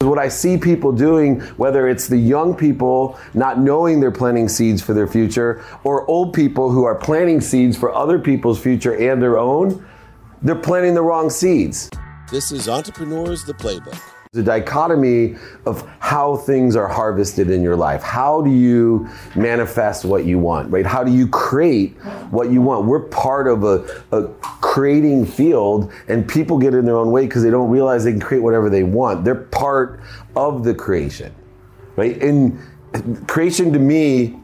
What I see people doing, whether it's the young people not knowing they're planting seeds for their future, or old people who are planting seeds for other people's future and their own, they're planting the wrong seeds. This is Entrepreneurs the Playbook. The dichotomy of how things are harvested in your life. How do you manifest what you want, right? How do you create what you want? We're part of a, a creating field, and people get in their own way because they don't realize they can create whatever they want. They're part of the creation, right? And creation to me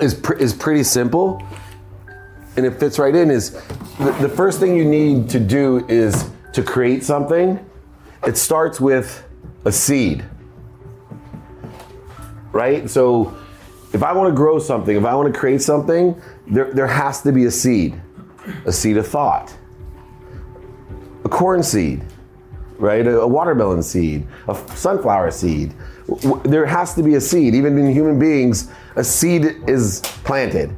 is, pr- is pretty simple, and it fits right in. Is the, the first thing you need to do is to create something it starts with a seed, right? So if I want to grow something, if I want to create something, there, there has to be a seed, a seed of thought, a corn seed, right? A, a watermelon seed, a sunflower seed. There has to be a seed. Even in human beings, a seed is planted.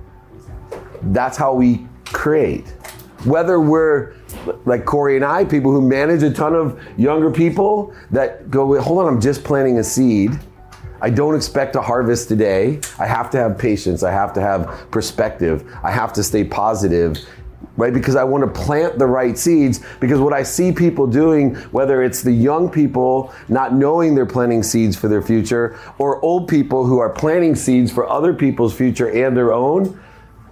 That's how we create. Whether we're like Corey and I, people who manage a ton of younger people that go, hold on, I'm just planting a seed. I don't expect to harvest today. I have to have patience. I have to have perspective. I have to stay positive, right? Because I want to plant the right seeds. Because what I see people doing, whether it's the young people not knowing they're planting seeds for their future, or old people who are planting seeds for other people's future and their own,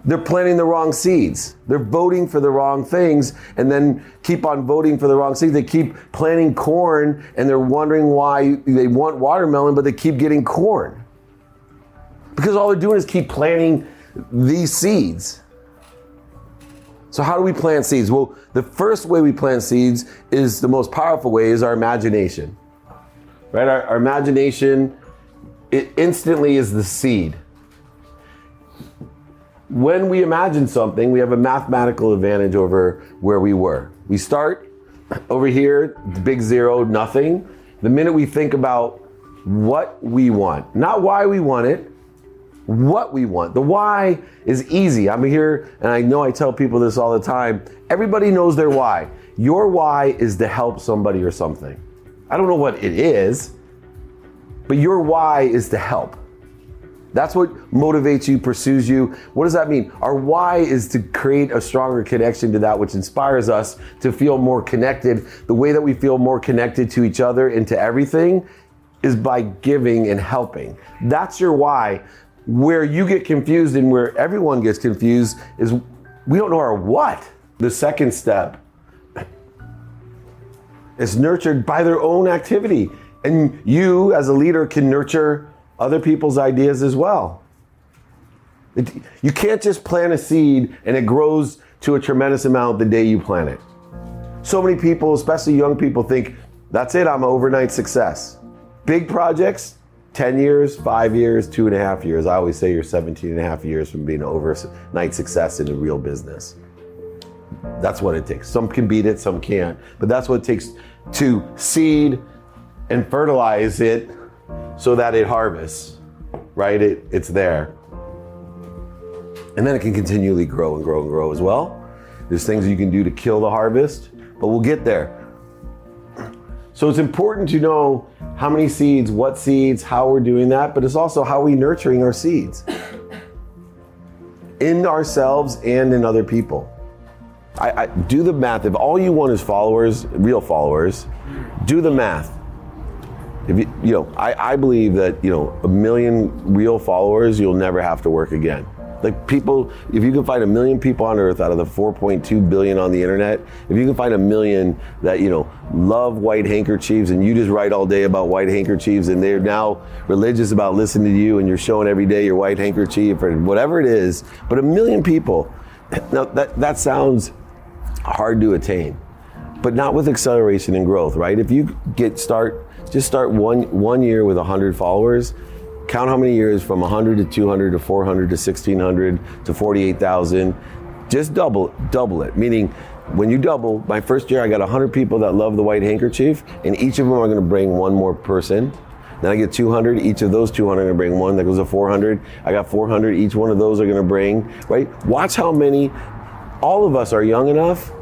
they're planting the wrong seeds. They're voting for the wrong things and then keep on voting for the wrong seeds. They keep planting corn and they're wondering why they want watermelon, but they keep getting corn. Because all they're doing is keep planting these seeds. So, how do we plant seeds? Well, the first way we plant seeds is the most powerful way is our imagination. Right? Our, our imagination, it instantly is the seed when we imagine something, we have a mathematical advantage over where we were. We start over here, big zero, nothing. The minute we think about what we want, not why we want it, what we want. The why is easy. I'm here and I know I tell people this all the time. Everybody knows their why. Your why is to help somebody or something. I don't know what it is, but your why is to help. That's what motivates you, pursues you. What does that mean? Our why is to create a stronger connection to that which inspires us to feel more connected. The way that we feel more connected to each other and to everything is by giving and helping. That's your why. Where you get confused and where everyone gets confused is we don't know our what. The second step is nurtured by their own activity. And you, as a leader, can nurture other people's ideas as well. It, you can't just plant a seed and it grows to a tremendous amount the day you plant it. So many people, especially young people, think that's it, I'm an overnight success. Big projects, 10 years, five years, two and a half years. I always say you're 17 and a half years from being an overnight success in a real business. That's what it takes. Some can beat it, some can't. But that's what it takes to seed and fertilize it so that it harvests, right? It, it's there. And then it can continually grow and grow and grow as well. There's things you can do to kill the harvest, but we'll get there. So it's important to know how many seeds, what seeds, how we're doing that, but it's also how we nurturing our seeds in ourselves and in other people. I, I, do the math. If all you want is followers, real followers, do the math. If you, you know, I, I believe that you know a million real followers, you'll never have to work again. Like people, if you can find a million people on earth out of the 4.2 billion on the internet, if you can find a million that, you know, love white handkerchiefs and you just write all day about white handkerchiefs and they're now religious about listening to you and you're showing every day your white handkerchief or whatever it is, but a million people, now that, that sounds hard to attain, but not with acceleration and growth, right? If you get start just start one one year with 100 followers. Count how many years from 100 to 200 to 400 to 1600 to 48,000. Just double double it. Meaning, when you double, my first year I got 100 people that love the white handkerchief, and each of them are going to bring one more person. Then I get 200. Each of those 200 are going to bring one. That goes to 400. I got 400. Each one of those are going to bring right. Watch how many. All of us are young enough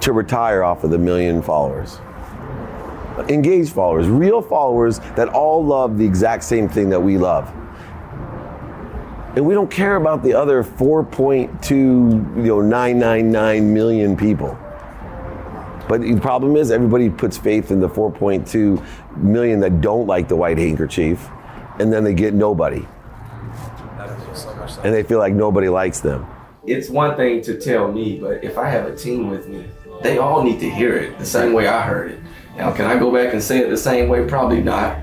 to retire off of the million followers. Engaged followers, real followers that all love the exact same thing that we love. And we don't care about the other 4.2, you know, 999 million people. But the problem is everybody puts faith in the 4.2 million that don't like the white handkerchief, and then they get nobody. And they feel like nobody likes them. It's one thing to tell me, but if I have a team with me, they all need to hear it the same way I heard it. Now, can I go back and say it the same way? Probably not.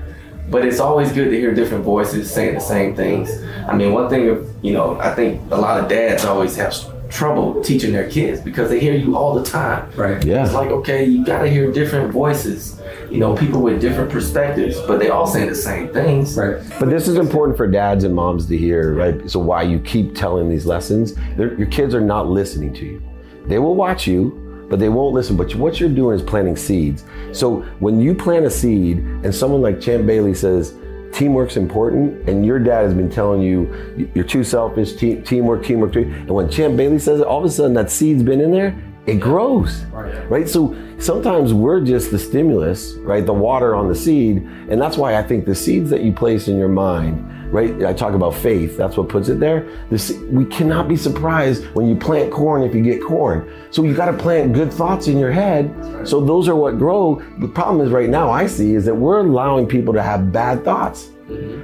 But it's always good to hear different voices saying the same things. I mean, one thing, of, you know, I think a lot of dads always have trouble teaching their kids because they hear you all the time. Right. Yeah. It's like, okay, you got to hear different voices, you know, people with different perspectives, but they all saying the same things. Right. But this is important for dads and moms to hear, right? So why you keep telling these lessons, They're- your kids are not listening to you. They will watch you, but they won't listen. But what you're doing is planting seeds. So when you plant a seed and someone like Champ Bailey says, teamwork's important, and your dad has been telling you you're too selfish, te- teamwork, teamwork, teamwork. And when Champ Bailey says it, all of a sudden that seed's been in there, it grows. Right. So sometimes we're just the stimulus, right? The water on the seed. And that's why I think the seeds that you place in your mind, right? I talk about faith. That's what puts it there. The se- we cannot be surprised when you plant corn if you get corn. So you got to plant good thoughts in your head. So those are what grow. The problem is right now I see is that we're allowing people to have bad thoughts.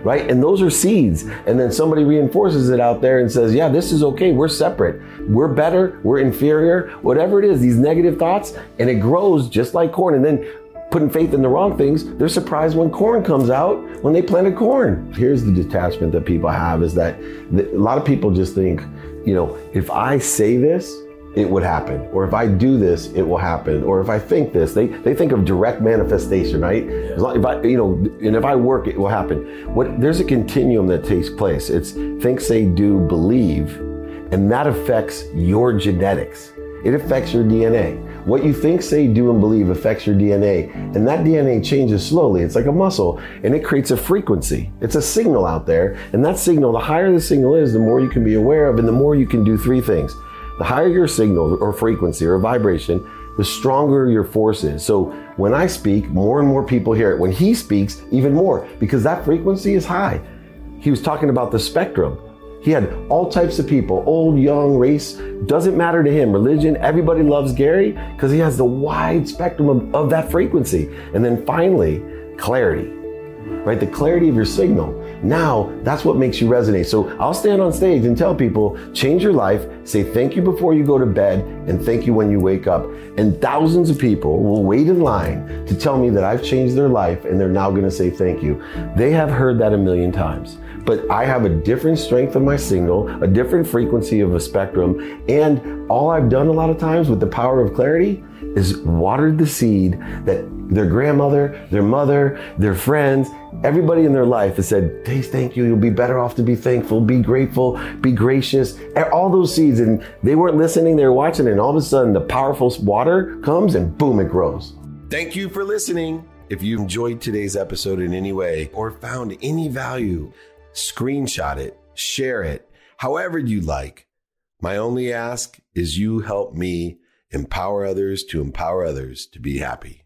Right? And those are seeds. And then somebody reinforces it out there and says, yeah, this is okay. We're separate. We're better. We're inferior. Whatever it is, these negative thoughts. And it grows just like corn. And then putting faith in the wrong things, they're surprised when corn comes out when they planted corn. Here's the detachment that people have is that a lot of people just think, you know, if I say this, it would happen. Or if I do this, it will happen. Or if I think this, they, they think of direct manifestation, right? As long, if I, you know, and if I work, it will happen. What there's a continuum that takes place. It's think, say, do, believe, and that affects your genetics. It affects your DNA. What you think, say, do, and believe affects your DNA. And that DNA changes slowly. It's like a muscle and it creates a frequency. It's a signal out there. And that signal, the higher the signal is, the more you can be aware of and the more you can do three things. The higher your signal or frequency or vibration, the stronger your force is. So when I speak, more and more people hear it. When he speaks, even more, because that frequency is high. He was talking about the spectrum. He had all types of people, old, young, race, doesn't matter to him, religion. Everybody loves Gary because he has the wide spectrum of, of that frequency. And then finally, clarity, right? The clarity of your signal. Now, that's what makes you resonate. So I'll stand on stage and tell people, change your life, say thank you before you go to bed, and thank you when you wake up. And thousands of people will wait in line to tell me that I've changed their life and they're now gonna say thank you. They have heard that a million times. But I have a different strength of my signal, a different frequency of a spectrum, and all I've done a lot of times with the power of clarity is watered the seed that their grandmother, their mother, their friends, everybody in their life has said, Taste, thank you. You'll be better off to be thankful, be grateful, be gracious. All those seeds, and they weren't listening, they were watching, and all of a sudden the powerful water comes and boom, it grows. Thank you for listening. If you enjoyed today's episode in any way or found any value, screenshot it, share it, however you like. My only ask is you help me empower others to empower others to be happy.